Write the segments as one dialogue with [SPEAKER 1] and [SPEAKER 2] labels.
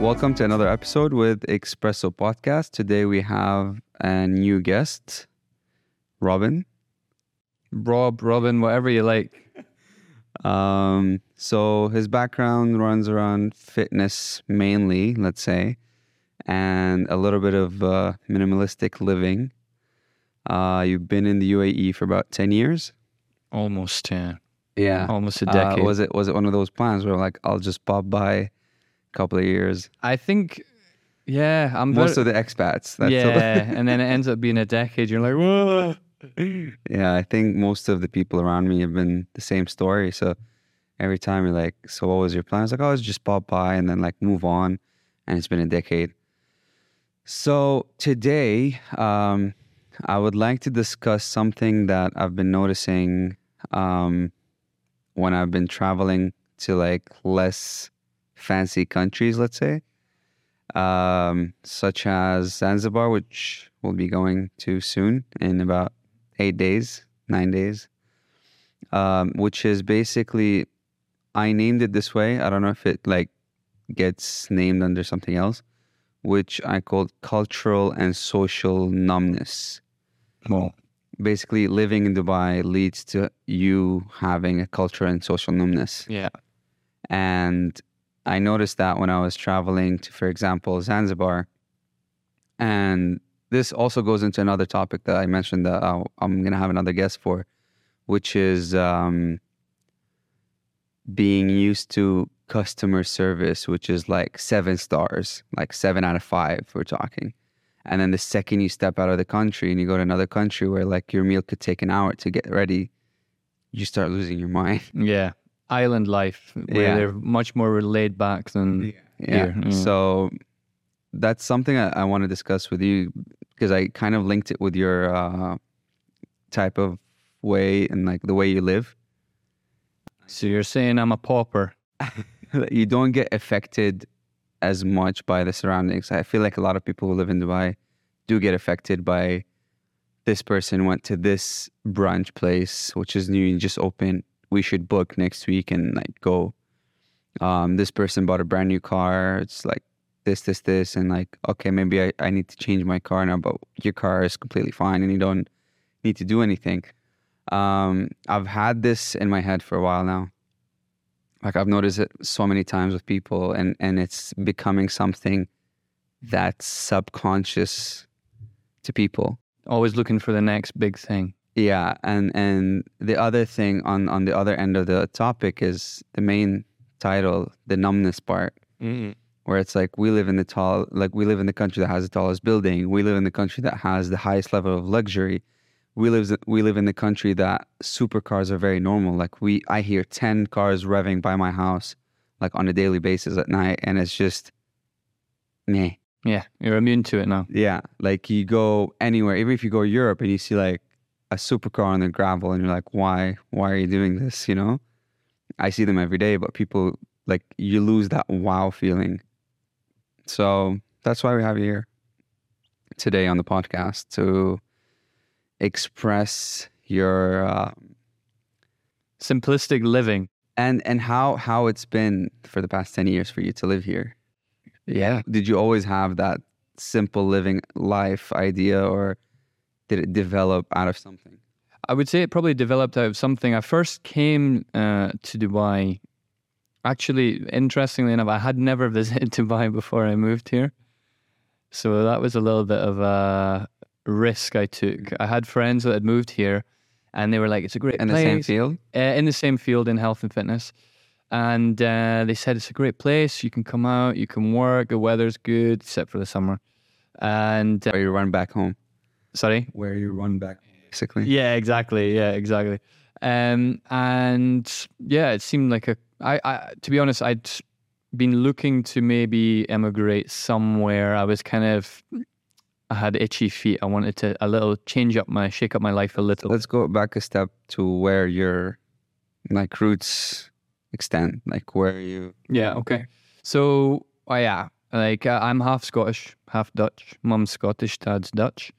[SPEAKER 1] Welcome to another episode with Espresso Podcast. Today we have a new guest, Robin.
[SPEAKER 2] Rob, Robin, whatever you like.
[SPEAKER 1] Um, so his background runs around fitness mainly, let's say, and a little bit of uh, minimalistic living. Uh, you've been in the UAE for about ten years.
[SPEAKER 2] Almost, yeah.
[SPEAKER 1] Yeah,
[SPEAKER 2] Almost a
[SPEAKER 1] Uh,
[SPEAKER 2] decade.
[SPEAKER 1] was it was it one of those plans where like I'll just pop by a couple of years?
[SPEAKER 2] I think, yeah, I'm
[SPEAKER 1] Most
[SPEAKER 2] very-
[SPEAKER 1] of the expats. That's
[SPEAKER 2] yeah, and then it ends up being a decade. You're like, whoa.
[SPEAKER 1] yeah, I think most of the people around me have been the same story. So every time you're like, "So what was your plan?" I was like, "Oh, it's just pop by and then like move on," and it's been a decade. So today, um, I would like to discuss something that I've been noticing um, when I've been traveling to like less fancy countries, let's say, um, such as Zanzibar, which we'll be going to soon in about eight days, nine days, um, which is basically, I named it this way. I don't know if it like gets named under something else, which I called cultural and social numbness.
[SPEAKER 2] Well,
[SPEAKER 1] Basically, living in Dubai leads to you having a culture and social numbness.
[SPEAKER 2] yeah.
[SPEAKER 1] And I noticed that when I was traveling to, for example, Zanzibar. And this also goes into another topic that I mentioned that I'll, I'm going to have another guest for, which is um, being used to customer service, which is like seven stars, like seven out of five, we're talking. And then the second you step out of the country and you go to another country where like your meal could take an hour to get ready, you start losing your mind.
[SPEAKER 2] Yeah. Island life, where
[SPEAKER 1] Yeah.
[SPEAKER 2] they're much more laid back than
[SPEAKER 1] Yeah.
[SPEAKER 2] here. Mm.
[SPEAKER 1] So that's something I, I want to discuss with you because I kind of linked it with your uh, type of way and like the way you live.
[SPEAKER 2] So you're saying I'm a pauper.
[SPEAKER 1] you don't get affected as much by the surroundings. I feel like a lot of people who live in Dubai do get affected by this person went to this brunch place, which is new and just open. We should book next week and like go. Um, this person bought a brand new car. It's like this, this, this, and like okay, maybe I, I need to change my car now, but your car is completely fine and you don't need to do anything. Um, I've had this in my head for a while now like I've noticed it so many times with people and and it's becoming something that's subconscious to people.
[SPEAKER 2] Always looking for the next big thing.
[SPEAKER 1] Yeah, and and the other thing on on the other end of the topic is the main title, the numbness part, mm-hmm. where it's like we live in the tall like we live in the country that has the tallest building. We live in the country that has the highest level of luxury. We live we live in the country that supercars are very normal. Like we I hear 10 cars revving by my house like on a daily basis at night and it's just meh.
[SPEAKER 2] Yeah, you're immune to it now.
[SPEAKER 1] Yeah, like you go anywhere, even if you go to Europe and you see like a supercar on the gravel, and you're like, why? Why are you doing this? You know, I see them every day, but people like you lose that wow feeling. So that's why we have you here today on the podcast to express your uh,
[SPEAKER 2] Simplistic living.
[SPEAKER 1] and and how how it's been for the past ten years for you to live here.
[SPEAKER 2] Yeah.
[SPEAKER 1] did you always have that simple living life idea or did it develop out of something
[SPEAKER 2] I would say it probably developed out of something. I first came uh, to Dubai. Actually, interestingly enough, I had never visited Dubai before I moved here. So that was a little bit of a risk I took. I had friends that had moved here and they were like, it's a great
[SPEAKER 1] in the same field
[SPEAKER 2] uh, in the same field in health and fitness. And uh, they said it's a great place. You can come out, you can work, the weather's good, except for the summer. And uh,
[SPEAKER 1] where you run back home
[SPEAKER 2] sorry,
[SPEAKER 1] where you run back basically
[SPEAKER 2] yeah, exactly. Yeah, exactly. Um, and yeah, it seemed like a. I, I, to be honest, I'd been looking to maybe emigrate somewhere. I was kind of, I had itchy feet. I wanted to a little change up my, shake up my life a little.
[SPEAKER 1] let's go back a step to where your like roots extend like where you
[SPEAKER 2] Yeah. Okay. So, oh yeah, like uh, I'm half Scottish, half Dutch. Mum's Scottish, dad's Dutch.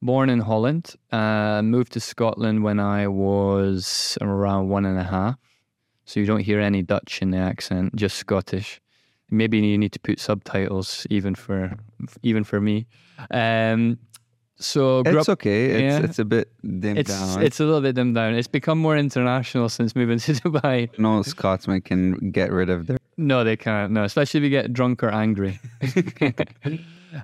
[SPEAKER 2] born in Holland. Uh, moved to Scotland when I was around one and a half. So you don't hear any Dutch in the accent, just Scottish. Maybe you need to put subtitles even for even for me. Um, so
[SPEAKER 1] It's
[SPEAKER 2] up-
[SPEAKER 1] okay. It's
[SPEAKER 2] yeah.
[SPEAKER 1] it's a bit dimmed
[SPEAKER 2] it's
[SPEAKER 1] down.
[SPEAKER 2] it's a little bit dimmed down. It's become more international since moving to Dubai.
[SPEAKER 1] no Scotsman can get rid of their.
[SPEAKER 2] No, they can't. No, especially if you get drunk or angry.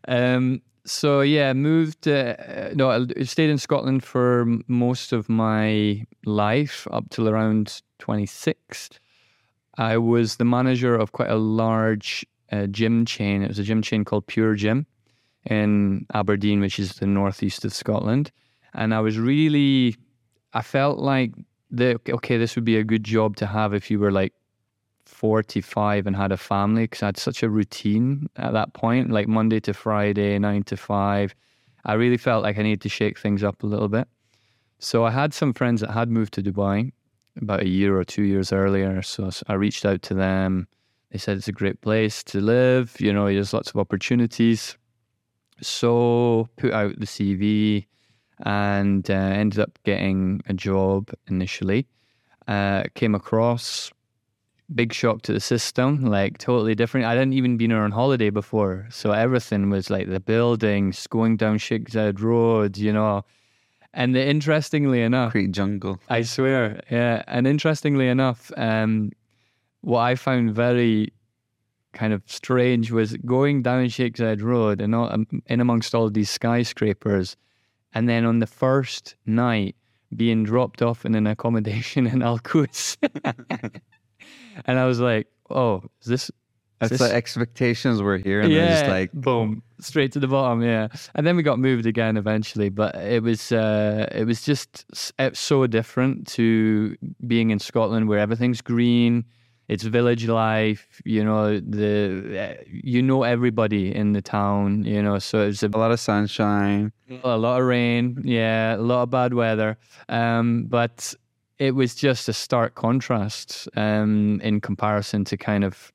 [SPEAKER 2] um, so yeah, moved. Uh, no, I stayed in Scotland for most of my life up till around twenty six. I was the manager of quite a large uh, gym chain. It was a gym chain called Pure Gym in Aberdeen, which is the northeast of Scotland. And I was really, I felt like the okay, this would be a good job to have if you were like 45 and had a family because I had such a routine at that point, like Monday to Friday, nine to five. I really felt like I needed to shake things up a little bit. So I had some friends that had moved to Dubai about a year or two years earlier. So I reached out to them. They said it's a great place to live. You know, there's lots of opportunities. So put out the CV and uh, ended up getting a job initially. Uh, came across big shock to the system, like totally different. I hadn't even been on holiday before, so everything was like the buildings, going down Sheikh Zayed Road, you know. And the, interestingly enough,
[SPEAKER 1] Concrete jungle.
[SPEAKER 2] I swear, yeah. And interestingly enough, um, what I found very kind of strange was going down Sheikh Zayed Road and all, um, in amongst all these skyscrapers, and then on the first night being dropped off in an accommodation in Al Quoz. and I was like, "Oh, is this?"
[SPEAKER 1] That's
[SPEAKER 2] this-
[SPEAKER 1] the expectations were here, and they're just like
[SPEAKER 2] boom, straight to the bottom. Yeah, and then we got moved again eventually, but it was uh, it was just it's so different to being in Scotland where everything's green. It's village life, you know. The uh, you know everybody in the town, you know. So it's a,
[SPEAKER 1] a lot of sunshine.
[SPEAKER 2] a lot of rain, yeah, a lot of bad weather. Um, but it was just a stark contrast um, in comparison to kind of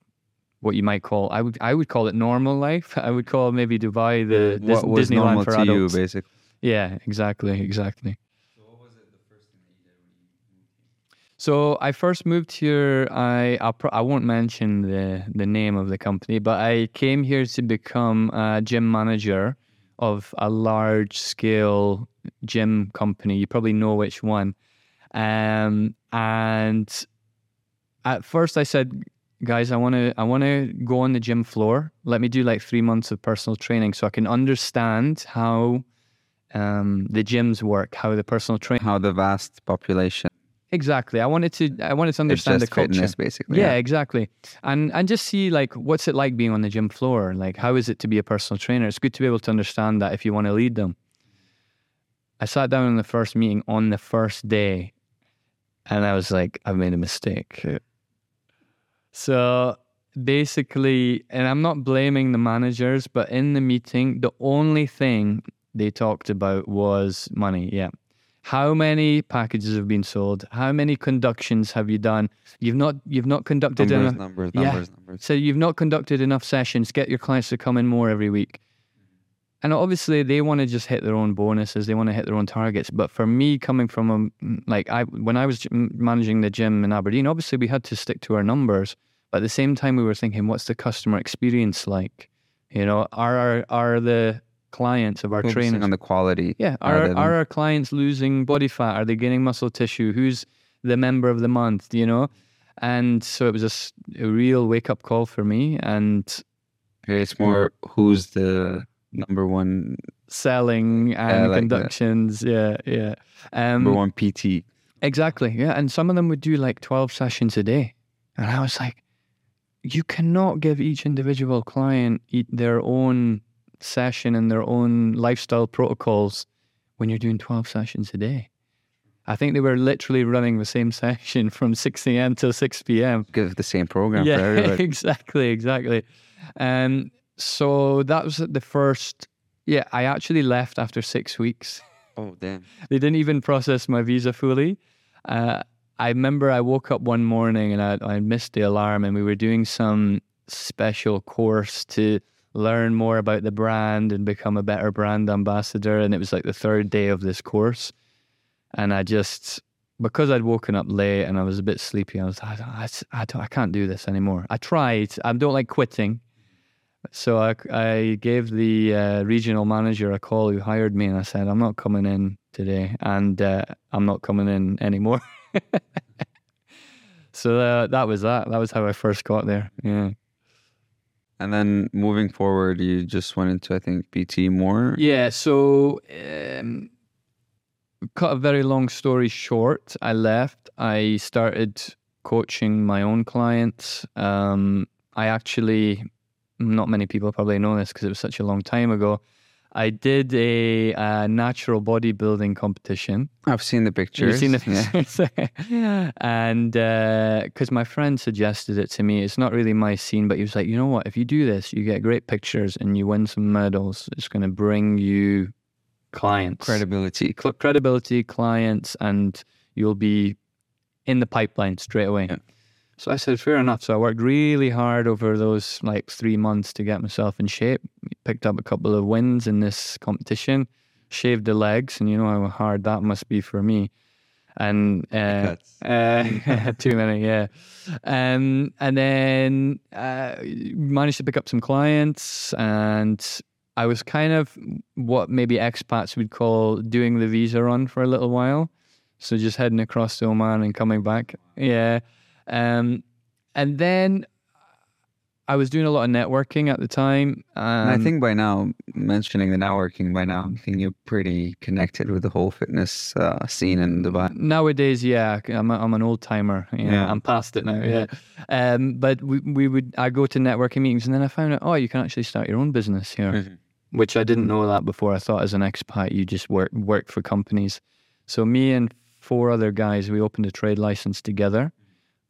[SPEAKER 2] what you might call I would I would call it normal life. I would call maybe Dubai the Dis-
[SPEAKER 1] what was
[SPEAKER 2] Disneyland
[SPEAKER 1] normal
[SPEAKER 2] for
[SPEAKER 1] to you, basically?
[SPEAKER 2] Yeah, exactly, exactly. So I first moved here. So, I I'll pro- I won't mention the the name of the company, but I came here to become a gym manager of a large scale gym company. You probably know which one. Um, and at first I said, guys, I want to I want to go on the gym floor. Let me do like three months of personal training so I can understand how um, the gyms work, how the personal training.
[SPEAKER 1] How the vast population
[SPEAKER 2] Exactly. I wanted to I wanted to understand the
[SPEAKER 1] just
[SPEAKER 2] culture.
[SPEAKER 1] fitness, basically.
[SPEAKER 2] Yeah, exactly. And and just see like what's it like being on the gym floor? Like how is it to be a personal trainer? It's good to be able to understand that if you want to lead them. I sat down in the first meeting on the first day and I was like, I've made a mistake. So basically, and I'm not blaming the managers, but in the meeting, the only thing they talked about was money. Yeah. How many packages have been sold? How many conductions have you done? You've not you've not conducted
[SPEAKER 1] Numbers,
[SPEAKER 2] enough.
[SPEAKER 1] numbers,
[SPEAKER 2] Yeah.
[SPEAKER 1] numbers, numbers.
[SPEAKER 2] So you've not conducted enough sessions. Get your clients to come in more every week. And obviously, they want to just hit their own bonuses. They want to hit their own targets. But for me, coming from a like I when I was managing the gym in Aberdeen, obviously we had to stick to our numbers. But at the same time, we were thinking, what's the customer experience like? You know, are our, are the clients of our
[SPEAKER 1] Focusing
[SPEAKER 2] trainers
[SPEAKER 1] on the quality.
[SPEAKER 2] yeah. Are,
[SPEAKER 1] than-
[SPEAKER 2] are our clients losing body fat? Are they gaining muscle tissue? Who's the member of the month? You know? And so it was a real wake up call for me and
[SPEAKER 1] It's more who's the number one
[SPEAKER 2] selling and
[SPEAKER 1] like that.
[SPEAKER 2] conductions. Yeah. Yeah. Um,
[SPEAKER 1] number one PT.
[SPEAKER 2] Exactly. Yeah. And some of them would do like 12 sessions a day. And I was like, you cannot give each individual client their own session and their own lifestyle protocols when you're doing 12 sessions a day. I think they were literally running the same session from 6 a.m. till 6 p.m.
[SPEAKER 1] Give the same program
[SPEAKER 2] yeah,
[SPEAKER 1] for everybody.
[SPEAKER 2] exactly, exactly. Um, so that was the first. Yeah, I actually left after six weeks.
[SPEAKER 1] oh damn.
[SPEAKER 2] They didn't even process my visa fully. Uh, I remember I woke up one morning and I, I missed the alarm, and we were doing some special course to learn more about the brand and become a better brand ambassador. And it was like the third day of this course. And I just, because I'd woken up late and I was a bit sleepy, I was I, I, I can't do this anymore. I tried. I don't like quitting. So I, I gave the uh, regional manager a call who hired me and I said, I'm not coming in today and uh, I'm not coming in anymore. so uh, that was that. That was how I first got there. Yeah.
[SPEAKER 1] And then moving forward, you just went into, I think, PT more.
[SPEAKER 2] Yeah. So, um, cut a very long story short, I left. I started coaching my own clients. Um, I actually, not many people probably know this because it was such a long time ago. I did a, a natural bodybuilding competition.
[SPEAKER 1] I've seen the pictures.
[SPEAKER 2] You've seen the pictures, yeah. and because uh, my friend suggested it to me, it's not really my scene, but he was like, you know what? If you do this, you get great pictures and you win some medals. It's going to bring you clients,
[SPEAKER 1] credibility,
[SPEAKER 2] Cl- credibility, clients, and you'll be in the pipeline straight away.
[SPEAKER 1] Yeah.
[SPEAKER 2] So I said, fair enough. So I worked really hard over those like three months to get myself in shape. Picked up a couple of wins in this competition, shaved the legs, and you know how hard that must be for me. And uh, uh, too many, yeah. Um, and then uh, managed to pick up some clients, and I was kind of what maybe expats would call doing the visa run for a little while. So just heading across to Oman and coming back. Yeah. Um, and then I was doing a lot of networking at the time.
[SPEAKER 1] and I think by now, mentioning the networking, by now, I think you're pretty connected with the whole fitness uh, scene in Dubai.
[SPEAKER 2] Nowadays, yeah, I'm, a, I'm an old timer. Yeah, yeah, I'm past it now. Yeah. Um, but we, we would, I go to networking meetings and then I found out, oh, you can actually start your own business here, mm-hmm. which I didn't know that before. I thought as an expat, you just work, work for companies. So me and four other guys, we opened a trade license together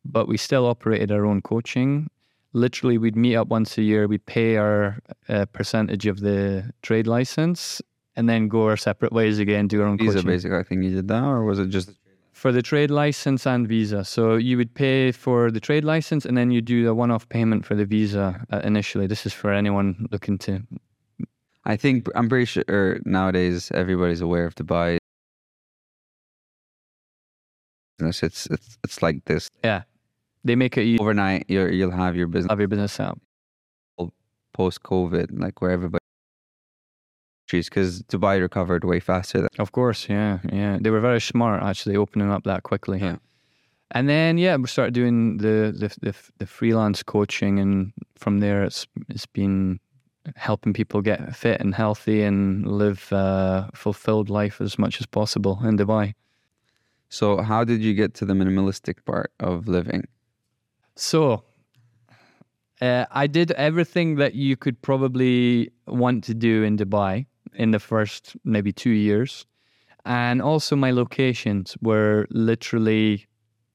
[SPEAKER 2] but we still operated our own coaching. Literally, we'd meet up once a year, we'd pay our uh, percentage of the trade license, and then go our separate ways again, do our own
[SPEAKER 1] visa
[SPEAKER 2] coaching.
[SPEAKER 1] basically, I think you did that, or was it just
[SPEAKER 2] for the trade license and visa? So you would pay for the trade license, and then you do a one-off payment for the visa uh, initially. This is for anyone looking to.
[SPEAKER 1] I think I'm pretty sure nowadays everybody's aware of Dubai. It's it's it's like this.
[SPEAKER 2] Yeah. They make it easy.
[SPEAKER 1] overnight. You you'll have your business
[SPEAKER 2] have your business set up.
[SPEAKER 1] post COVID, like where everybody because Dubai recovered way faster. Than-
[SPEAKER 2] of course, yeah, yeah. They were very smart actually opening up that quickly.
[SPEAKER 1] Yeah.
[SPEAKER 2] And then yeah, we started doing the the the, the freelance coaching, and from there it's it's been helping people get fit and healthy and live a fulfilled life as much as possible in Dubai.
[SPEAKER 1] So, how did you get to the minimalistic part of living?
[SPEAKER 2] So, uh, I did everything that you could probably want to do in Dubai in the first maybe two years. And also, my locations were literally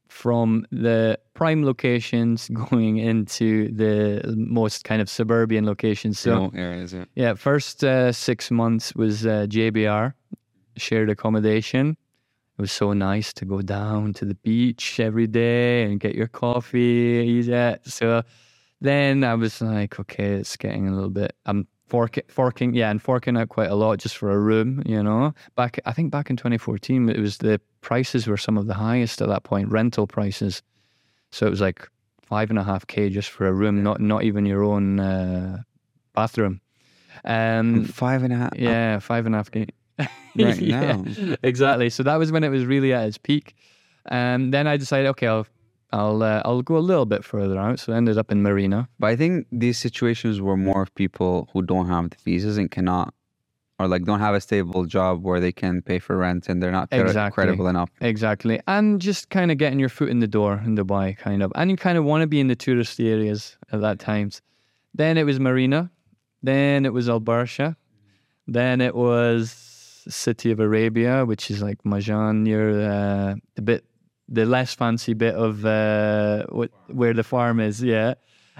[SPEAKER 2] from the prime locations going into the most kind of suburban locations. So,
[SPEAKER 1] areas, yeah.
[SPEAKER 2] yeah, first uh, six months was uh, JBR, shared accommodation it was so nice to go down to the beach every day and get your coffee. Yeah. So then I was like, okay, it's getting a little bit. I'm forking, forking, yeah, and forking out quite a lot just for a room. You know, back I think back in 2014, it was the prices were some of the highest at that point, rental prices. So it was like five and a half k just for a room, not not even your own uh, bathroom.
[SPEAKER 1] Um, five and a half.
[SPEAKER 2] Yeah, five and a half k.
[SPEAKER 1] right yeah,
[SPEAKER 2] now. Exactly. So that was when it was really at its peak. And um, then I decided, okay, I'll I'll uh, I'll go a little bit further out. So I ended up in Marina.
[SPEAKER 1] But I think these situations were more of people who don't have the visas and cannot, or like don't have a stable job where they can pay for rent and they're not exactly. credible enough.
[SPEAKER 2] Exactly, and just kind of getting your foot in the door in Dubai, kind of, and you kind of want to be in the tourist areas at that times. Then it was Marina, then it was Al Barsha, then it was city of Arabia, which is like Majan near uh, the bit, the less fancy bit of uh, what, where the farm is. Yeah,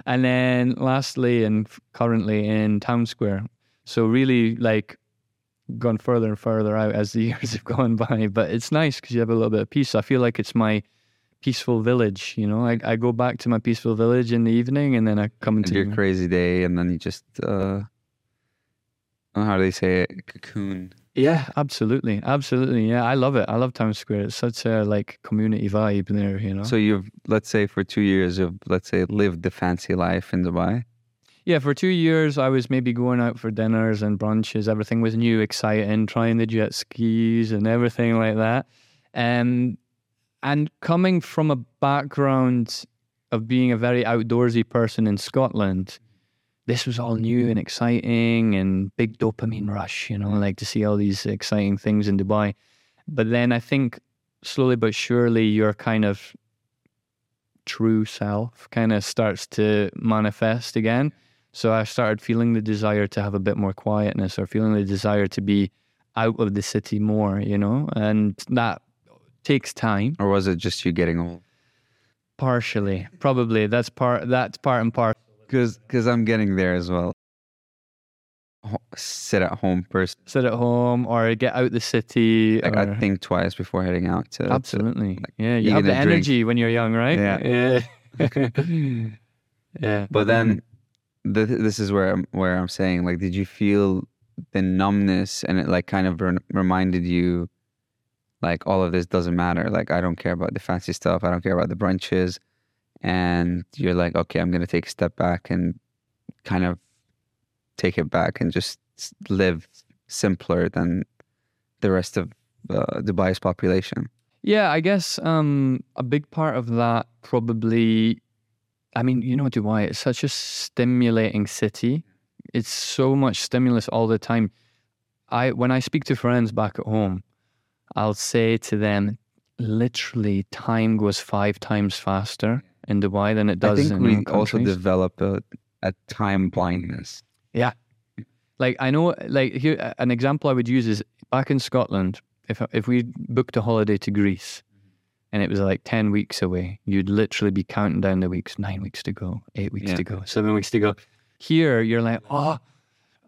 [SPEAKER 2] and then lastly and currently in Town Square. So really like gone further and further out as the years have gone by. But it's nice because you have a little bit of peace. I feel like it's my peaceful village. You know, I I go back to my peaceful village in the evening, and then I come into
[SPEAKER 1] your crazy day, and then you just uh, how do they say it? Cocoon.
[SPEAKER 2] Yeah, absolutely, absolutely. Yeah, I love it. I love Town Square. It's such a like community vibe there. You know.
[SPEAKER 1] So you've let's say for two years you've let's say lived the fancy life in Dubai.
[SPEAKER 2] Yeah, for two years, I was maybe going out for dinners and brunches. Everything was new, exciting, trying the jet skis and everything like that. Um, and coming from a background of being a very outdoorsy person in Scotland, this was all new and exciting and big dopamine rush, you know, like to see all these exciting things in Dubai. But then I think slowly but surely your kind of true self kind of starts to manifest again. So I started feeling the desire to have a bit more quietness or feeling the desire to be out of the city more, you know, and that takes time.
[SPEAKER 1] Or was it just you getting old?
[SPEAKER 2] Partially, probably that's part. That's part and part.
[SPEAKER 1] Because because I'm getting there as well. Ho- Sit at home person.
[SPEAKER 2] Sit at home or get out the city.
[SPEAKER 1] Like
[SPEAKER 2] or,
[SPEAKER 1] I think twice before heading out to. to-
[SPEAKER 2] absolutely, yeah. You have the energy when you're young, right?
[SPEAKER 1] Yeah.
[SPEAKER 2] yeah. yeah.
[SPEAKER 1] but then, th- this is where I'm, where I'm saying like, did you feel the numbness and it like kind of re- reminded you, like all of this doesn't matter. Like I don't care about the fancy stuff. I don't care about the brunches, and you're like, okay, I'm gonna take a step back and kind of take it back and just live simpler than the rest of uh, Dubai's population.
[SPEAKER 2] Yeah, I guess um, a big part of that probably, I mean, you know, Dubai, it's such a stimulating city. It's so much stimulus all the time. I when I speak to friends back at home, I'll say to them, literally, time goes five times faster in Dubai than it does
[SPEAKER 1] I think
[SPEAKER 2] in
[SPEAKER 1] we also develop a, a time blindness.
[SPEAKER 2] Yeah, like I know, like here, an example I would use is back in Scotland. If if we booked a holiday to Greece, and it was like ten weeks away, you'd literally be counting down the weeks. Nine weeks to go, eight weeks
[SPEAKER 1] Yeah.
[SPEAKER 2] to go, seven weeks to go. Here, you're like, oh,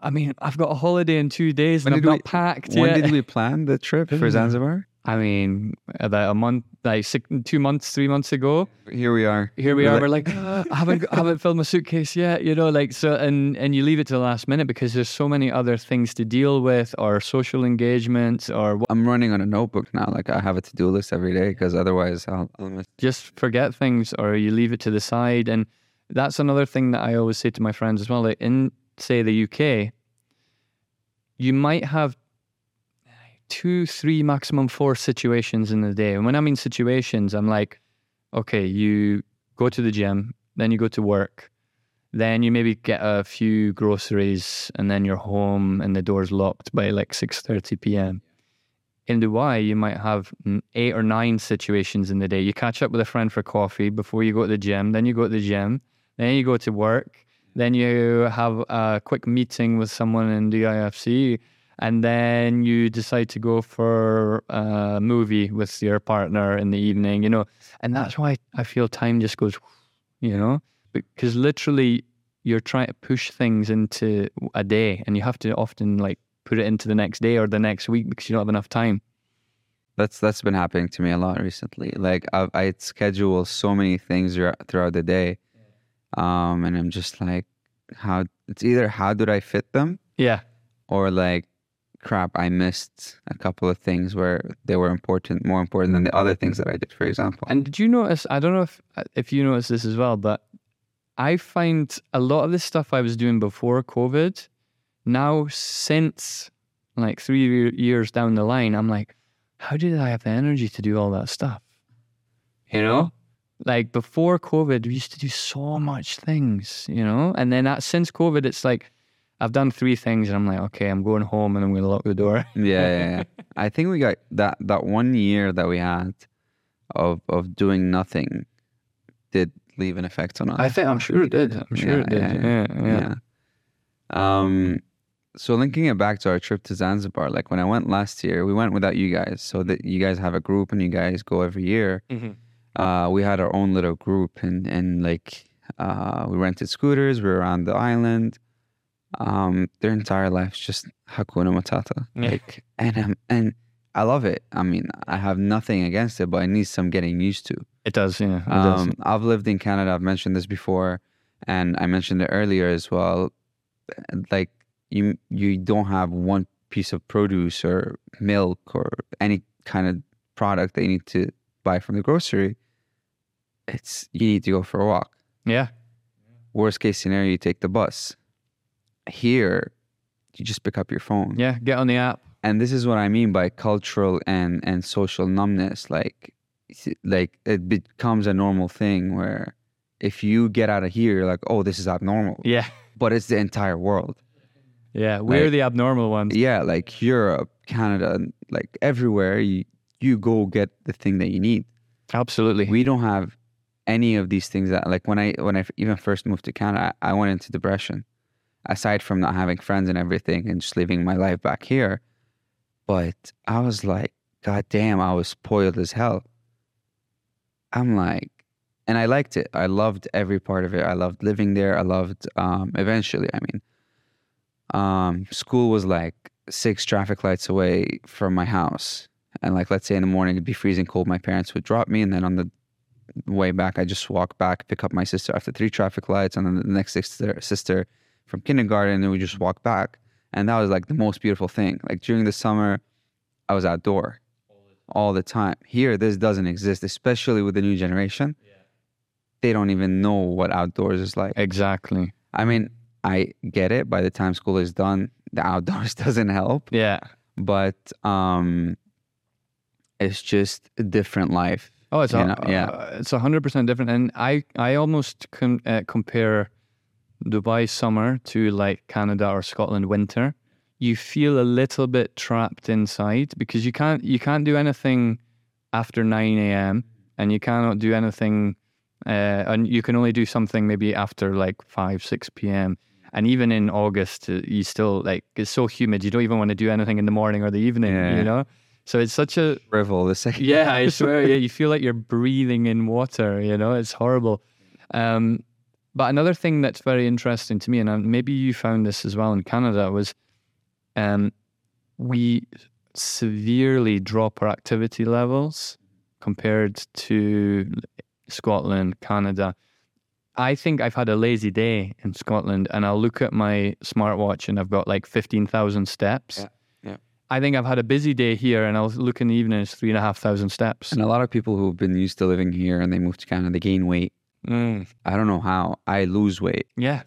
[SPEAKER 2] I mean, I've got a holiday in two days,
[SPEAKER 1] When
[SPEAKER 2] and I've
[SPEAKER 1] did
[SPEAKER 2] not
[SPEAKER 1] we-
[SPEAKER 2] packed
[SPEAKER 1] When
[SPEAKER 2] yet.
[SPEAKER 1] did we plan the trip for Zanzibar?
[SPEAKER 2] I mean, about a month, like six, two months, three months ago.
[SPEAKER 1] Here we are.
[SPEAKER 2] Here we
[SPEAKER 1] We're
[SPEAKER 2] are.
[SPEAKER 1] like-
[SPEAKER 2] We're like, "Ah, I haven't, I haven't filled my suitcase yet, you know, like so, and and you leave it to the last minute because there's so many other things to deal with, or social engagements, or what,
[SPEAKER 1] I'm running on a notebook now. Like I have a to-do list every day because otherwise I'll, I'll miss.
[SPEAKER 2] just forget things, or you leave it to the side, and that's another thing that I always say to my friends as well. Like in say the UK, you might have two, three, maximum four situations in the day. And when I mean situations, I'm like, okay, you go to the gym, then you go to work, then you maybe get a few groceries, and then you're home and the door's locked by like 6:30 p.m. In Dubai, you might have eight or nine situations in the day. You catch up with a friend for coffee before you go to the gym, then you go to the gym, then you go to work, then you have a quick meeting with someone in the IFC, and then you decide to go for a movie with your partner in the evening, you know. And that's why I feel time just goes, you know, because literally you're trying to push things into a day and you have to often like put it into the next day or the next week because you don't have enough time.
[SPEAKER 1] That's that's been happening to me a lot recently. Like I I schedule so many things throughout throughout the day, um, and I'm just like, how it's either how did I fit them
[SPEAKER 2] Yeah.
[SPEAKER 1] or like, crap, I missed a couple of things where they were important, more important than the other things that I did. For example,
[SPEAKER 2] And did you notice? I don't know if if you noticed this as well, but I find a lot of the stuff I was doing before COVID, now since like three years down the line, I'm like, how did I have the energy to do all that stuff? You know, like before COVID, we used to do so much things, you know, and then that, since COVID, it's like I've done three things, and I'm like, okay, I'm going home, and I'm going to lock the door.
[SPEAKER 1] yeah, yeah, yeah. I think we got that that one year that we had of of doing nothing did leave an effect on us.
[SPEAKER 2] I think I'm sure it did. I'm sure
[SPEAKER 1] Yeah,
[SPEAKER 2] it did.
[SPEAKER 1] yeah,
[SPEAKER 2] Yeah, yeah.
[SPEAKER 1] Um, so linking it back to our trip to Zanzibar, like when I went last year, we went without you guys. So that you guys have a group and you guys go every year.
[SPEAKER 2] Mhm.
[SPEAKER 1] Uh, we had our own little group and and like uh, we rented scooters. We were around the island. Um, their entire life's just Hakuna Matata.
[SPEAKER 2] Yeah.
[SPEAKER 1] Like, and um, and I love it. I mean, I have nothing against it, but it needs some getting used to.
[SPEAKER 2] It does, yeah. It does.
[SPEAKER 1] Um, I've lived in Canada. I've mentioned this before, and I mentioned it earlier as well. Like you, you don't have one piece of produce or milk or any kind of product that you need to buy from the grocery. It's you need to go for a walk.
[SPEAKER 2] Yeah.
[SPEAKER 1] Worst case scenario, you take the bus. Here, you just pick up your phone.
[SPEAKER 2] Yeah. Get on the app.
[SPEAKER 1] and this is what I mean by cultural and and social numbness. Like, like it becomes a normal thing where if you get out of here, you're like, oh, this is abnormal,
[SPEAKER 2] Yeah.
[SPEAKER 1] but it's the entire world.
[SPEAKER 2] Yeah. We're
[SPEAKER 1] Like-
[SPEAKER 2] the abnormal ones.
[SPEAKER 1] Yeah, like Europe, Canada, like everywhere, you you go get the thing that you need.
[SPEAKER 2] Absolutely.
[SPEAKER 1] We don't have any of these things that like when I when I even first moved to Canada, I I went into depression. Aside from not having friends and everything and just living my life back here, but I was like, God damn, I was spoiled as hell. I'm like, and I liked it. I loved every part of it. I loved living there. I loved um, eventually. I mean, um, school was like six traffic lights away from my house, and like let's say in the morning it'd be freezing cold. My parents would drop me, and then on the way back, I just walk back, pick up my sister after three traffic lights, and then the next sister sister from kindergarten, and we just walk back. And that was like the most beautiful thing. Like during the summer, I was outdoor all the time. Here, this doesn't exist, especially with the new generation. They don't even know what outdoors is like.
[SPEAKER 2] Exactly.
[SPEAKER 1] I mean, I get it. By the time school is done, the outdoors doesn't help,
[SPEAKER 2] Yeah.
[SPEAKER 1] but um, it's just a different life.
[SPEAKER 2] Oh, it's a,
[SPEAKER 1] know, yeah.
[SPEAKER 2] uh, it's a hundred percent different, and I I almost com- uh, compare Dubai summer to like Canada or Scotland winter. You feel a little bit trapped inside because you can't you can't do anything after nine a.m. and you cannot do anything, uh, and you can only do something maybe after like five six p.m. And even in August, uh, you still like it's so humid. You don't even want to do anything in the morning or the evening.
[SPEAKER 1] Yeah.
[SPEAKER 2] You know, so it's such a
[SPEAKER 1] Rivel, the second.
[SPEAKER 2] yeah, I swear. Yeah, you feel like you're breathing in water. You know, it's horrible. Um, but another thing that's very interesting to me, and uh, maybe you found this as well in Canada, was um, we severely drop our activity levels compared to Scotland, Canada. I think I've had a lazy day in Scotland, and I'll look at my smartwatch and I've got like fifteen thousand steps.
[SPEAKER 1] Yeah, yeah.
[SPEAKER 2] I think I've had a busy day here, and I'll look in the evening, it's three and a half thousand steps.
[SPEAKER 1] And a lot of people who've been used to living here and they move to Canada, they gain weight.
[SPEAKER 2] Mm.
[SPEAKER 1] I don't know how. I lose weight
[SPEAKER 2] Yeah,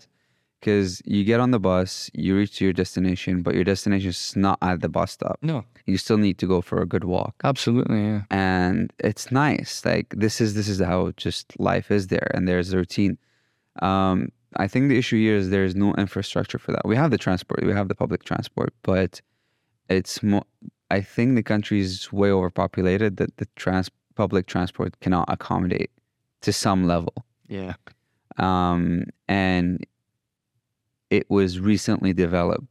[SPEAKER 1] because you get on the bus, you reach your destination, but your destination is not at the bus stop.
[SPEAKER 2] no,
[SPEAKER 1] You still need to go for a good walk.
[SPEAKER 2] absolutely, yeah,
[SPEAKER 1] and it's nice. Like this is this is how just life is there, and there's a routine. Um, I think the issue here is there's no infrastructure for that. We have the transport, we have the public transport, but it's more. I think the country is way overpopulated that the trans public transport cannot accommodate to some level.
[SPEAKER 2] Yeah,
[SPEAKER 1] Um, and it was recently developed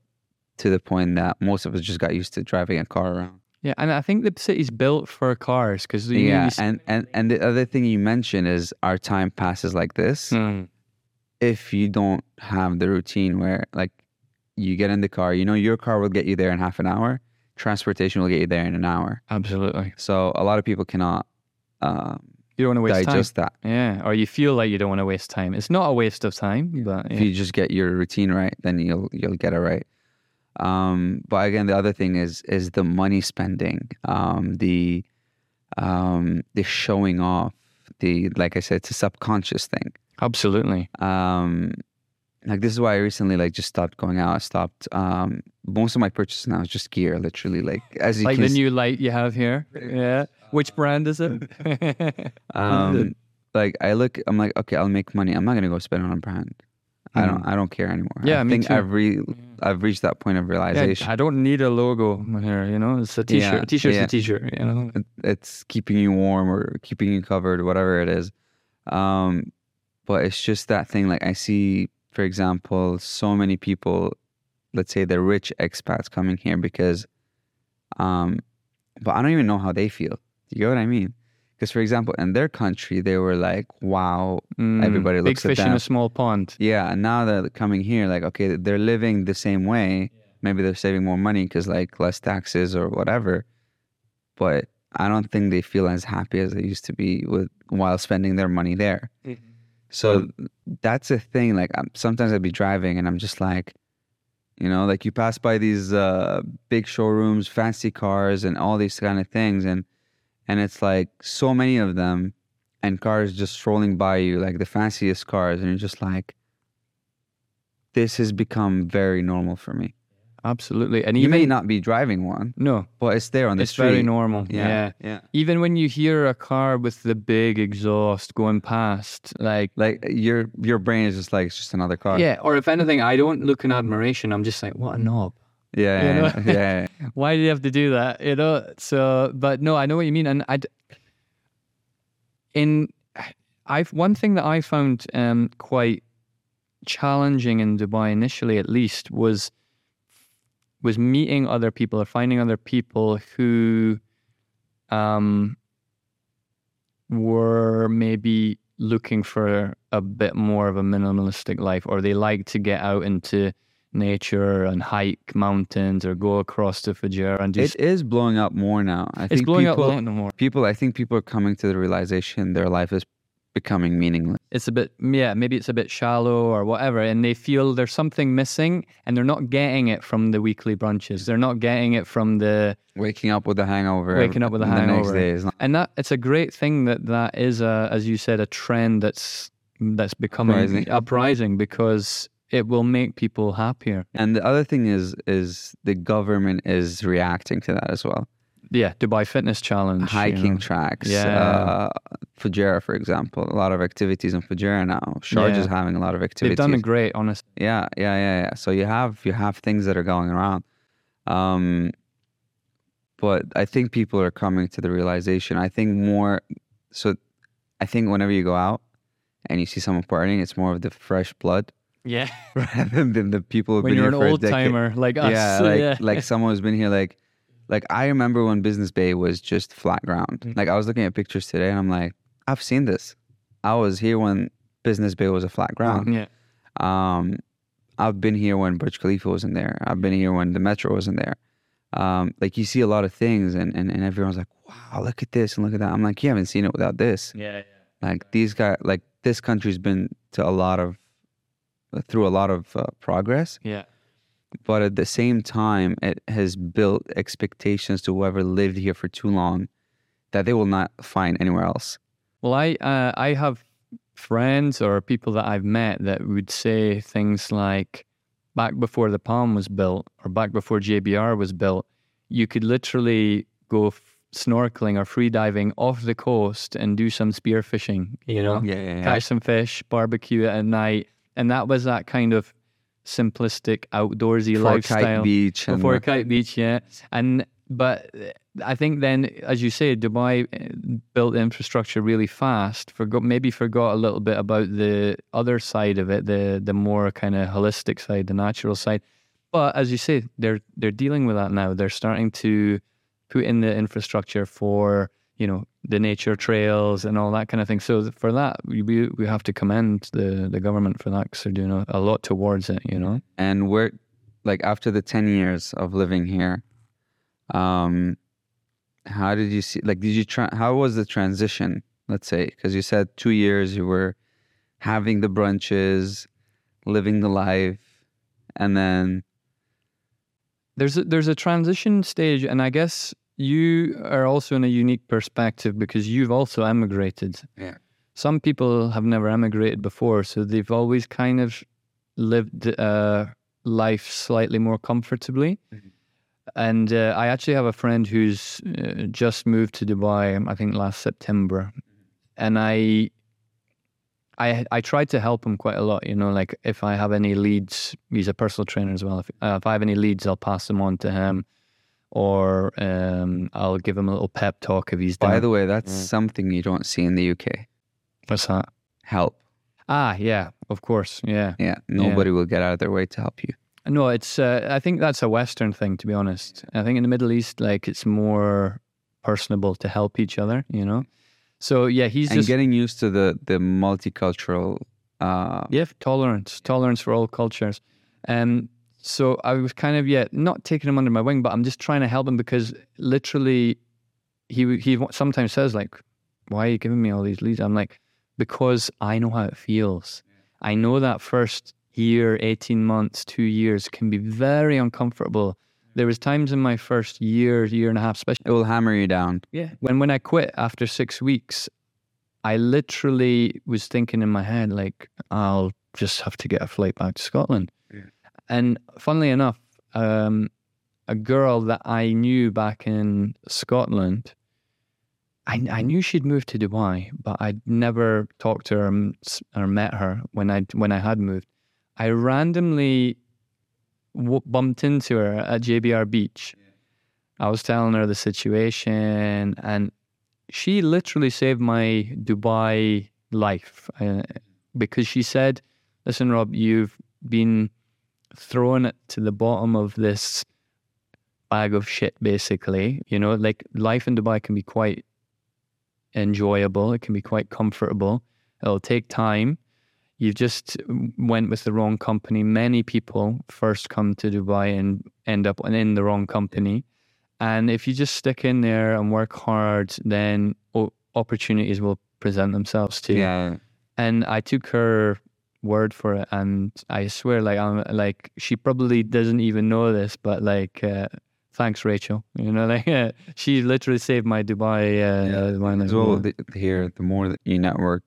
[SPEAKER 1] to the point that most of us just got used to driving a car around.
[SPEAKER 2] yeah. And I think the city's built for cars because
[SPEAKER 1] yeah and, and and the other thing you mentioned is our time passes like this
[SPEAKER 2] Mm.
[SPEAKER 1] if you don't have the routine where like you get in the car you know your car will get you there in half an hour transportation will get you there in an hour
[SPEAKER 2] absolutely.
[SPEAKER 1] so a lot of people cannot um,
[SPEAKER 2] You don't want to waste
[SPEAKER 1] digest that
[SPEAKER 2] time. Yeah, or you feel like you don't want to waste time. It's not a waste of time, but
[SPEAKER 1] if you just get your routine right then you'll you'll get it right um, but again the other thing is is the money spending um, the um, the showing off the like i said it's a subconscious thing
[SPEAKER 2] absolutely.
[SPEAKER 1] um like this is why I recently like just stopped going out. I stopped um most of my purchases now is just gear, literally. Like as you
[SPEAKER 2] Like the new light you have here. Yeah. Which brand is it?
[SPEAKER 1] um like I look I'm like, okay, I'll make money. I'm not gonna go spend on a brand. I don't I don't care anymore.
[SPEAKER 2] Yeah,
[SPEAKER 1] I
[SPEAKER 2] me
[SPEAKER 1] think
[SPEAKER 2] too.
[SPEAKER 1] I've re- I've reached that point of
[SPEAKER 2] Yeah,
[SPEAKER 1] realization.
[SPEAKER 2] I don't need a logo here. You know, it's a t-shirt.
[SPEAKER 1] Yeah,
[SPEAKER 2] a t-shirt's
[SPEAKER 1] yeah.
[SPEAKER 2] a t-shirt. You know.
[SPEAKER 1] It's keeping you warm or keeping you covered, whatever it is. Um but it's just that thing like I see, for example, so many people, let's say the rich expats coming here because um but I don't even know how they feel. Do you get what I mean? Because for example, in their country they were like, Wow,
[SPEAKER 2] Mm,
[SPEAKER 1] Everybody looks at
[SPEAKER 2] fish in a small pond.
[SPEAKER 1] yeah, and now they're coming here, like, okay, they're living the same way. Maybe they're saving more money because like less taxes or whatever. but I don't think they feel as happy as they used to be with while spending their money there. So that's a thing. Like I'm, sometimes I'd be driving and I'm just like, you know, like you pass by these uh, big showrooms, fancy cars, and all these kind of things, and and it's like so many of them, and cars just strolling by you, like the fanciest cars, and you're just like, this has become very normal for me.
[SPEAKER 2] Absolutely. And
[SPEAKER 1] You
[SPEAKER 2] even
[SPEAKER 1] may not be driving one,
[SPEAKER 2] no,
[SPEAKER 1] but it's there on the street.
[SPEAKER 2] it's
[SPEAKER 1] street.
[SPEAKER 2] very normal.
[SPEAKER 1] Yeah,
[SPEAKER 2] yeah.
[SPEAKER 1] yeah.
[SPEAKER 2] Even when you hear a car with the big exhaust going past, like
[SPEAKER 1] Like your your brain is just like it's just another car.
[SPEAKER 2] yeah, or if anything, I don't look in admiration. I'm just like, what a knob.
[SPEAKER 1] Yeah,
[SPEAKER 2] You
[SPEAKER 1] yeah,
[SPEAKER 2] know?
[SPEAKER 1] yeah.
[SPEAKER 2] Why do you have to do that? You know. So, but no, I know what you mean, and I. In, I've one thing that I found um, quite challenging in Dubai initially, at least, was was meeting other people or finding other people who, um, were maybe looking for a bit more of a minimalistic life, or they like to get out into nature and hike mountains or go across to Fujairah and do.
[SPEAKER 1] It is blowing up more now. I
[SPEAKER 2] it's
[SPEAKER 1] think
[SPEAKER 2] blowing
[SPEAKER 1] people,
[SPEAKER 2] up more.
[SPEAKER 1] people. I think people are coming to the realization their life is becoming meaningless.
[SPEAKER 2] It's a bit, yeah, maybe it's a bit shallow or whatever, and they feel there's something missing, and they're not getting it from the weekly brunches. They're not getting it from the
[SPEAKER 1] Waking up with a hangover.
[SPEAKER 2] Waking up with a
[SPEAKER 1] the next
[SPEAKER 2] hangover.
[SPEAKER 1] day not
[SPEAKER 2] and that it's a great thing that that is a as you said a trend that's that's becoming
[SPEAKER 1] Uprising.
[SPEAKER 2] uprising because it will make people happier
[SPEAKER 1] And the other thing is, is the government is reacting to that as well.
[SPEAKER 2] yeah dubai fitness challenge you
[SPEAKER 1] Hiking
[SPEAKER 2] know.
[SPEAKER 1] tracks,
[SPEAKER 2] Yeah.
[SPEAKER 1] uh, Fujairah, for example, a lot of activities in Fujairah now. Sharjah is having a lot of activities.
[SPEAKER 2] they've done a great honest
[SPEAKER 1] Yeah, yeah, yeah, yeah. So you have you have things that are going around, um, but I think people are coming to the realization. I think more. So, I think whenever you go out and you see someone partying, it's more of the fresh blood
[SPEAKER 2] yeah
[SPEAKER 1] rather than the people who've
[SPEAKER 2] when
[SPEAKER 1] been
[SPEAKER 2] you're
[SPEAKER 1] here
[SPEAKER 2] an
[SPEAKER 1] for a
[SPEAKER 2] old
[SPEAKER 1] decade.
[SPEAKER 2] timer like us
[SPEAKER 1] Yeah, like
[SPEAKER 2] yeah.
[SPEAKER 1] like someone who's been here like like I remember when Business Bay was just flat ground.
[SPEAKER 2] Mm.
[SPEAKER 1] Like I was looking at pictures today and I'm like, I've seen this. I was here when Business Bay was a flat ground.
[SPEAKER 2] yeah
[SPEAKER 1] Um, I've been here when Burj Khalifa wasn't there. I've been here when the metro wasn't there. Um, like you see a lot of things, and, and, and everyone's like, "Wow, look at this and look at that." I'm like, "You haven't seen it without this."
[SPEAKER 2] yeah
[SPEAKER 1] Like these guys, like this country's been to a lot of through a lot of uh, progress,
[SPEAKER 2] yeah
[SPEAKER 1] but at the same time, it has built expectations to whoever lived here for too long that they will not find anywhere else.
[SPEAKER 2] Well, I uh, I have friends or people that I've met that would say things like, back before the Palm was built or back before JBR was built, you could literally go f- snorkeling or free diving off the coast and do some spear fishing. You know,
[SPEAKER 1] Yeah, yeah, yeah.
[SPEAKER 2] catch some fish, barbecue it at night, and that was that kind of simplistic outdoorsy
[SPEAKER 1] Before
[SPEAKER 2] lifestyle
[SPEAKER 1] Kite Beach and
[SPEAKER 2] before Kite Beach, yeah. And but I think then, as you say, Dubai uh, built the infrastructure really fast. Forgot maybe forgot a little bit about the other side of it, the the more kind of holistic side, the natural side. But as you say, they're they're dealing with that now. They're starting to put in the infrastructure for you know the nature trails and all that kind of thing. So for that, we we have to commend the the government for that because they're doing a, a lot towards it. You know.
[SPEAKER 1] and we're like after the 10 years of living here um how did you see like did you try how was the transition let's say because you said two years you were having the brunches living the life and then
[SPEAKER 2] there's a, there's a transition stage, and I guess you are also in a unique perspective because you've also emigrated.
[SPEAKER 1] Yeah.
[SPEAKER 2] Some people have never emigrated before, so they've always kind of lived uh, life slightly more comfortably.
[SPEAKER 1] Mhm.
[SPEAKER 2] And uh, I actually have a friend who's uh, just moved to Dubai. um, I think last September, and I I I tried to help him quite a lot. You know, like if I have any leads, he's a personal trainer as well. If, uh, if I have any leads, I'll pass them on to him, or um, I'll give him a little pep talk if he's down.
[SPEAKER 1] by the way that's
[SPEAKER 2] Mm.
[SPEAKER 1] something you don't see in the uk
[SPEAKER 2] What's that?
[SPEAKER 1] help
[SPEAKER 2] Ah, yeah, of course, yeah.
[SPEAKER 1] yeah nobody will get out of their way to help you
[SPEAKER 2] No, it's. Uh, I think that's a Western thing, to be honest. I think in the Middle East, like it's more personable to help each other. You know. So yeah, he's
[SPEAKER 1] and
[SPEAKER 2] just
[SPEAKER 1] getting used to the the multicultural uh
[SPEAKER 2] Yeah, tolerance, tolerance for all cultures. Um, so I was kind of yeah, not taking him under my wing, but I'm just trying to help him because literally he he sometimes says like, "Why are you giving me all these leads?" I'm like, "Because I know how it feels. I know that first year, eighteen months, two years can be very uncomfortable." There was times in my first year, year and a half, especially
[SPEAKER 1] It will hammer you down.
[SPEAKER 2] yeah. When when I quit after six weeks, I literally was thinking in my head like, I'll just have to get a flight back to Scotland.
[SPEAKER 1] Yeah.
[SPEAKER 2] And funnily enough, um, a girl that I knew back in Scotland, I, I knew she'd moved to Dubai, but I'd never talked to her or, or met her when I when I had moved. I randomly w- bumped into her at JBR Beach. I was telling her the situation, and she literally saved my Dubai life uh, because she said, "Listen, Rob, you've been thrown it to the bottom of this bag of shit. Basically, you know, like life in Dubai can be quite enjoyable. It can be quite comfortable. It'll take time." You've just went with the wrong company. Many people first come to Dubai and end up in the wrong company. And if you just stick in there and work hard, then opportunities will present themselves to you.
[SPEAKER 1] Yeah.
[SPEAKER 2] And I took her word for it, and I swear, like I'm like she probably doesn't even know this, but like, uh, thanks, Rachel. You know, like uh, she literally saved my Dubai. Uh,
[SPEAKER 1] Yeah,
[SPEAKER 2] my
[SPEAKER 1] As well, the, here, the more that you network,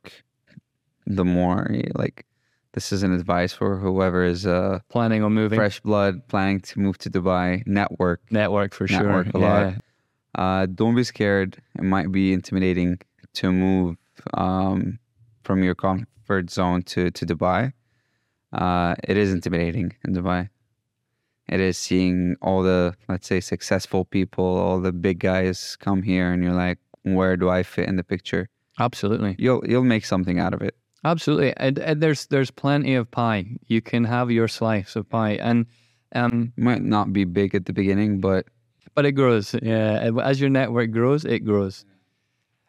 [SPEAKER 1] the more you- like this is an advice for whoever is uh,
[SPEAKER 2] planning on moving
[SPEAKER 1] fresh blood planning to move to Dubai. Network.
[SPEAKER 2] network for sure.
[SPEAKER 1] Network a
[SPEAKER 2] yeah.
[SPEAKER 1] lot. Uh, don't be scared. It might be intimidating to move um, from your comfort zone to to Dubai. Uh, it is intimidating in Dubai. It is seeing all the let's say successful people, all the big guys come here, and you're like, where do I fit in the picture?
[SPEAKER 2] Absolutely.
[SPEAKER 1] You'll you'll make something out of it.
[SPEAKER 2] Absolutely, and, and there's there's plenty of pie. You can have your slice of pie, and um,
[SPEAKER 1] Might not be big at the beginning, but
[SPEAKER 2] but it grows. Yeah, as your network grows, it grows.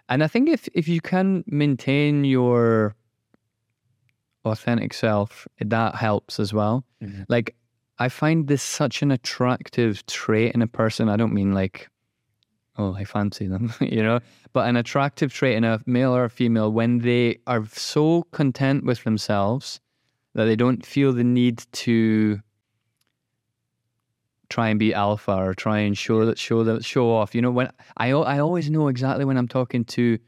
[SPEAKER 2] And I think if if you can maintain your authentic self, that helps as well.
[SPEAKER 1] Mhm.
[SPEAKER 2] Like I find this such an attractive trait in a person. I don't mean like, oh, I fancy them, you know, but an attractive trait in a male or a female when they are so content with themselves that they don't feel the need to try and be alpha or try and show that show that show off. You know, when I I always know exactly when I'm talking to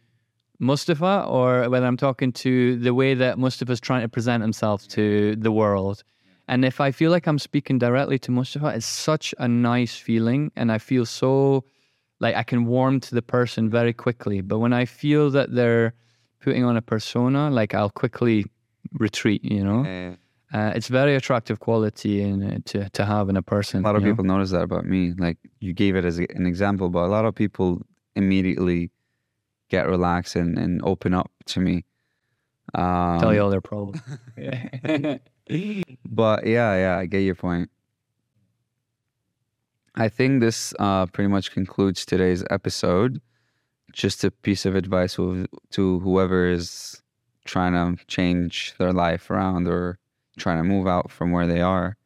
[SPEAKER 2] Mustafa or whether I'm talking to the way that Mustafa's trying to present himself to the world. And if I feel like I'm speaking directly to Mustafa, it's such a nice feeling and I feel so like I can warm to the person very quickly. But when I feel that they're putting on a persona, like I'll quickly retreat, you know?
[SPEAKER 1] uh,
[SPEAKER 2] Uh, it's very attractive quality in, uh, to to have in a person.
[SPEAKER 1] a lot of
[SPEAKER 2] you know?
[SPEAKER 1] people notice that about me. Like you gave it as a, an example, but a lot of people immediately get relaxed and, and open up to me. Um,
[SPEAKER 2] tell you all their problems.
[SPEAKER 1] But yeah, yeah, I get your point. I think this uh, pretty much concludes today's episode. Just a piece of advice to whoever is trying to change their life around or trying to move out from where they are.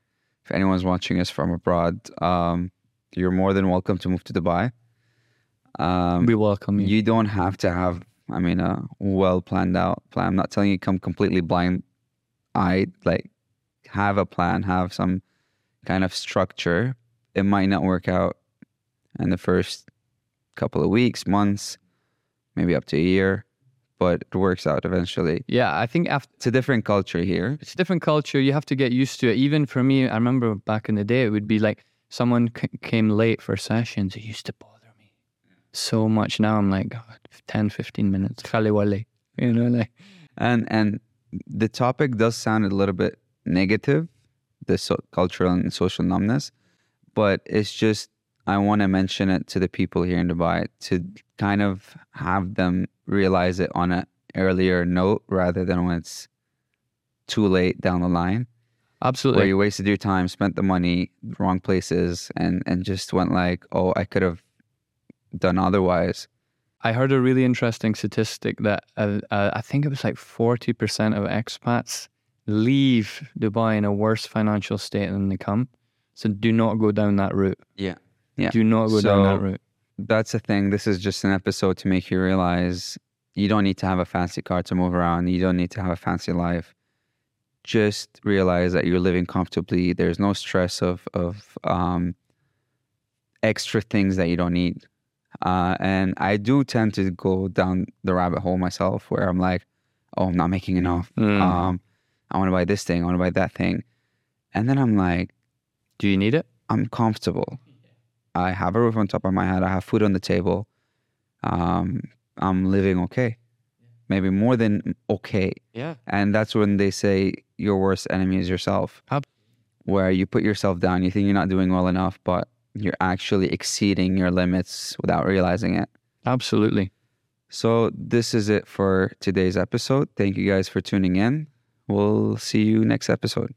[SPEAKER 1] If anyone's watching us from abroad, um, you're more than welcome to move to Dubai. Um,
[SPEAKER 2] we welcome you.
[SPEAKER 1] you don't have to have, I mean, a well planned out plan. I'm not telling you come completely blind eyed. Like, have a plan, have some kind of structure. It might not work out in the first couple of weeks, months, maybe up to a year, but it works out eventually.
[SPEAKER 2] Yeah, I think after
[SPEAKER 1] It's a different culture here.
[SPEAKER 2] it's a different culture. You have to get used to it. Even for me, I remember back in the day, it would be like someone c- came late for sessions. It used to bother me so much. Now I'm like, God, 10, 15 minutes. Khali wali. You know, like,
[SPEAKER 1] And and the topic does sound a little bit negative, the so- cultural and social numbness, but it's just I want to mention it to the people here in Dubai to kind of have them realize it on an earlier note rather than when it's too late down the line,
[SPEAKER 2] Absolutely.
[SPEAKER 1] where you wasted your time, spent the money, wrong places, and and just went like, oh, I could have done otherwise.
[SPEAKER 2] I heard a really interesting statistic that uh, uh, I think it was like 40% of expats leave Dubai in a worse financial state than they come. So do not go down that route.
[SPEAKER 1] Yeah. Yeah.
[SPEAKER 2] Do not go down that route.
[SPEAKER 1] that's the thing. This is just an episode to make you realize you don't need to have a fancy car to move around. You don't need to have a fancy life. Just realize that you're living comfortably. There's no stress of of um, extra things that you don't need. Uh, and I do tend to go down the rabbit hole myself, where I'm like, "Oh, I'm not making enough.
[SPEAKER 2] Mm.
[SPEAKER 1] Um, I want to buy this thing. I want to buy that thing," and then I'm like,
[SPEAKER 2] Do you need it?
[SPEAKER 1] I'm comfortable. I have a roof on top of my head. I have food on the table. Um, I'm living okay, maybe more than okay.
[SPEAKER 2] Yeah.
[SPEAKER 1] And that's when they say your worst enemy is yourself, where you put yourself down. You think you're not doing well enough, but you're actually exceeding your limits without realizing it.
[SPEAKER 2] Absolutely.
[SPEAKER 1] So, this is it for today's episode. Thank you guys for tuning in. We'll see you next episode.